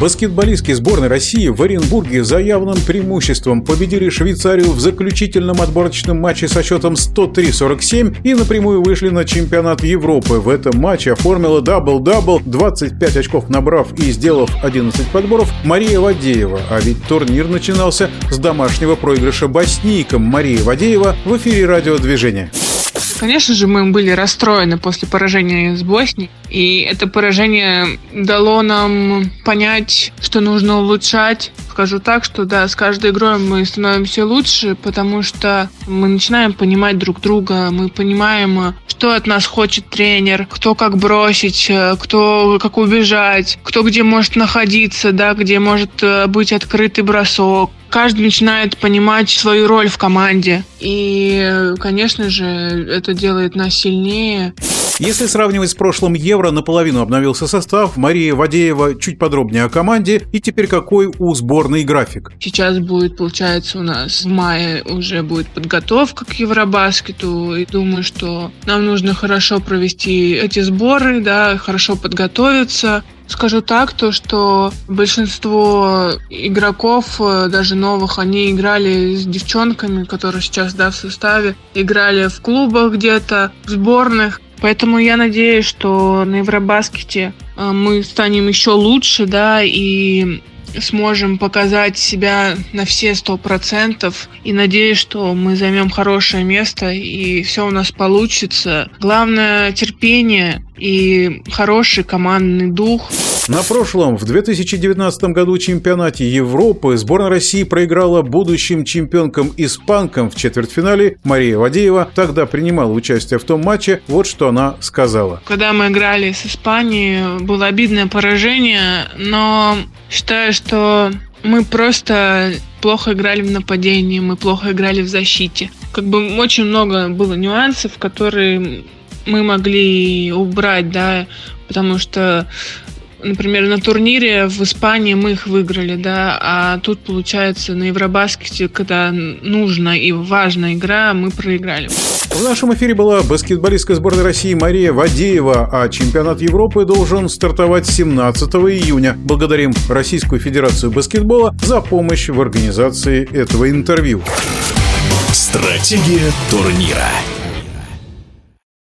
Баскетболистки сборной России в Оренбурге за явным преимуществом победили Швейцарию в заключительном отборочном матче со счетом 103-47 и напрямую вышли на чемпионат Европы. В этом матче оформила дабл-дабл, 25 очков набрав и сделав 11 подборов Мария Вадеева. А ведь турнир начинался с домашнего проигрыша боснийкам Марии Вадеева в эфире радиодвижения. Конечно же, мы были расстроены после поражения с Боснией. И это поражение дало нам понять, что нужно улучшать. Скажу так, что да, с каждой игрой мы становимся лучше, потому что мы начинаем понимать друг друга, мы понимаем, что от нас хочет тренер, кто как бросить, кто как убежать, кто где может находиться, да, где может э, быть открытый бросок, каждый начинает понимать свою роль в команде. И, конечно же, это делает нас сильнее. Если сравнивать с прошлым Евро, наполовину обновился состав. Мария Вадеева чуть подробнее о команде. И теперь какой у сборной график? Сейчас будет, получается, у нас в мае уже будет подготовка к Евробаскету. И думаю, что нам нужно хорошо провести эти сборы, да, хорошо подготовиться. Скажу так, то что большинство игроков, э, даже новых, они играли с девчонками, которые сейчас да, в составе, играли в клубах где-то, в сборных. Поэтому я надеюсь, что на Евробаскете мы станем еще лучше, да, и сможем показать себя на все сто процентов и надеюсь, что мы займем хорошее место и все у нас получится. Главное терпение и хороший командный дух. На прошлом, в 2019 году чемпионате Европы сборная России проиграла будущим чемпионкам-испанкам в четвертьфинале. Мария Вадеева тогда принимала участие в том матче. Вот что она сказала. Когда мы играли с Испанией, было обидное поражение, но считаю, что мы просто плохо играли в нападении, мы плохо играли в защите. Как бы очень много было нюансов, которые мы могли убрать, да, потому что например, на турнире в Испании мы их выиграли, да, а тут, получается, на Евробаскете, когда нужна и важная игра, мы проиграли. В нашем эфире была баскетболистка сборной России Мария Вадеева, а чемпионат Европы должен стартовать 17 июня. Благодарим Российскую Федерацию баскетбола за помощь в организации этого интервью. Стратегия турнира.